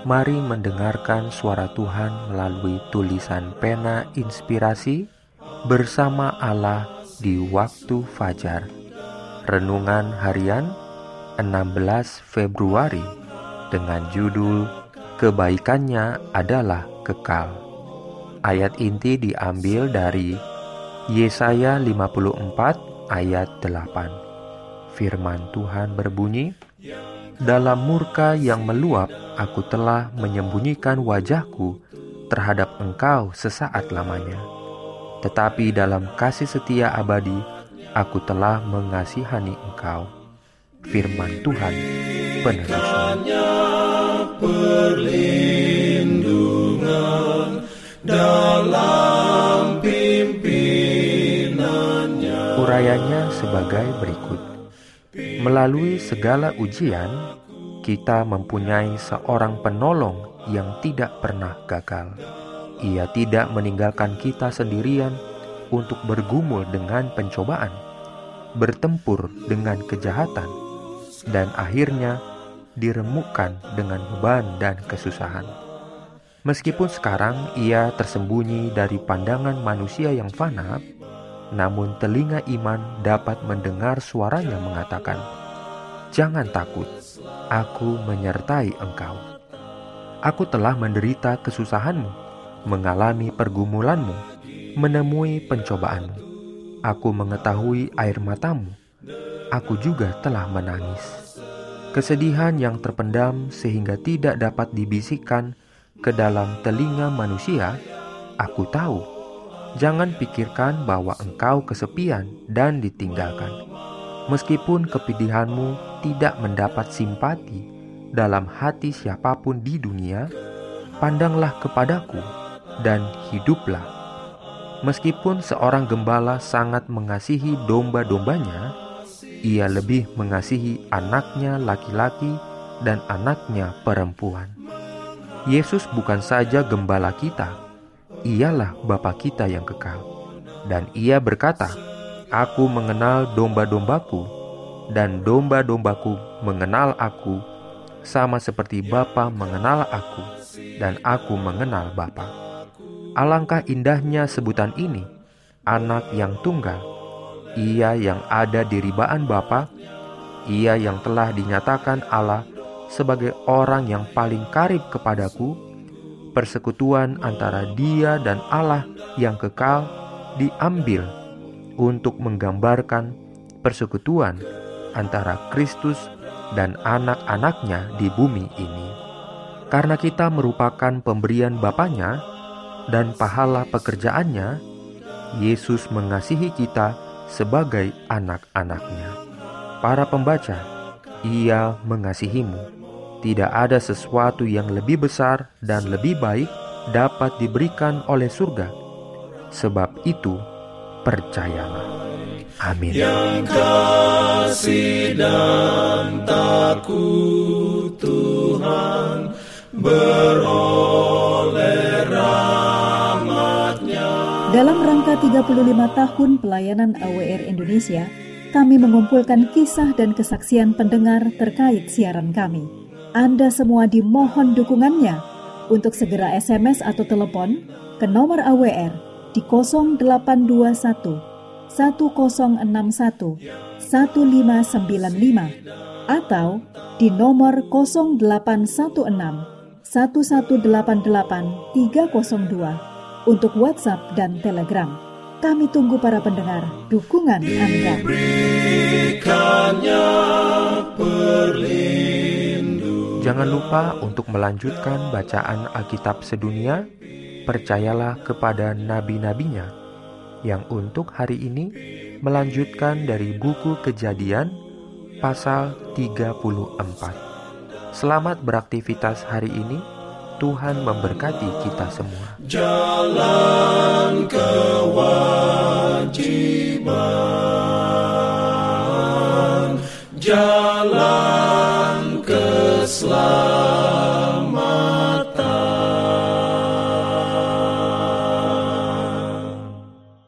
Mari mendengarkan suara Tuhan melalui tulisan pena inspirasi bersama Allah di waktu fajar. Renungan harian 16 Februari dengan judul Kebaikannya adalah kekal. Ayat inti diambil dari Yesaya 54 ayat 8. Firman Tuhan berbunyi, dalam murka yang meluap, aku telah menyembunyikan wajahku terhadap engkau sesaat lamanya. Tetapi dalam kasih setia abadi, aku telah mengasihani engkau. Firman Tuhan, penerusnya. Urayanya sebagai berikut. Melalui segala ujian, kita mempunyai seorang penolong yang tidak pernah gagal. Ia tidak meninggalkan kita sendirian untuk bergumul dengan pencobaan, bertempur dengan kejahatan, dan akhirnya diremukkan dengan beban dan kesusahan. Meskipun sekarang ia tersembunyi dari pandangan manusia yang fana, namun telinga iman dapat mendengar suaranya mengatakan, "Jangan takut, aku menyertai engkau. Aku telah menderita kesusahanmu, mengalami pergumulanmu, menemui pencobaanmu. Aku mengetahui air matamu. Aku juga telah menangis. Kesedihan yang terpendam sehingga tidak dapat dibisikkan ke dalam telinga manusia, aku tahu Jangan pikirkan bahwa engkau kesepian dan ditinggalkan. Meskipun kepedihanmu tidak mendapat simpati dalam hati siapa pun di dunia, pandanglah kepadaku dan hiduplah. Meskipun seorang gembala sangat mengasihi domba-dombanya, ia lebih mengasihi anaknya laki-laki dan anaknya perempuan. Yesus bukan saja gembala kita, ialah Bapa kita yang kekal. Dan ia berkata, Aku mengenal domba-dombaku, dan domba-dombaku mengenal aku, sama seperti Bapa mengenal aku, dan aku mengenal Bapa. Alangkah indahnya sebutan ini, anak yang tunggal, ia yang ada di ribaan Bapa, ia yang telah dinyatakan Allah sebagai orang yang paling karib kepadaku, persekutuan antara Dia dan Allah yang kekal diambil untuk menggambarkan persekutuan antara Kristus dan anak-anaknya di bumi ini. Karena kita merupakan pemberian Bapaknya dan pahala pekerjaannya, Yesus mengasihi kita sebagai anak-anaknya. Para pembaca, Ia mengasihimu tidak ada sesuatu yang lebih besar dan lebih baik dapat diberikan oleh surga. Sebab itu, percayalah. Amin. Yang kasih dan takut Tuhan beroleh rahmatnya. Dalam rangka 35 tahun pelayanan AWR Indonesia, kami mengumpulkan kisah dan kesaksian pendengar terkait siaran kami. Anda semua dimohon dukungannya untuk segera SMS atau telepon ke nomor AWR di 0821 1061 1595 atau di nomor 0816 1188 302 untuk WhatsApp dan Telegram. Kami tunggu para pendengar dukungan Anda. Jangan lupa untuk melanjutkan bacaan Alkitab sedunia. Percayalah kepada nabi-nabinya yang untuk hari ini melanjutkan dari buku Kejadian pasal 34. Selamat beraktivitas hari ini. Tuhan memberkati kita semua. Jalan kewajiban, jalan Slav.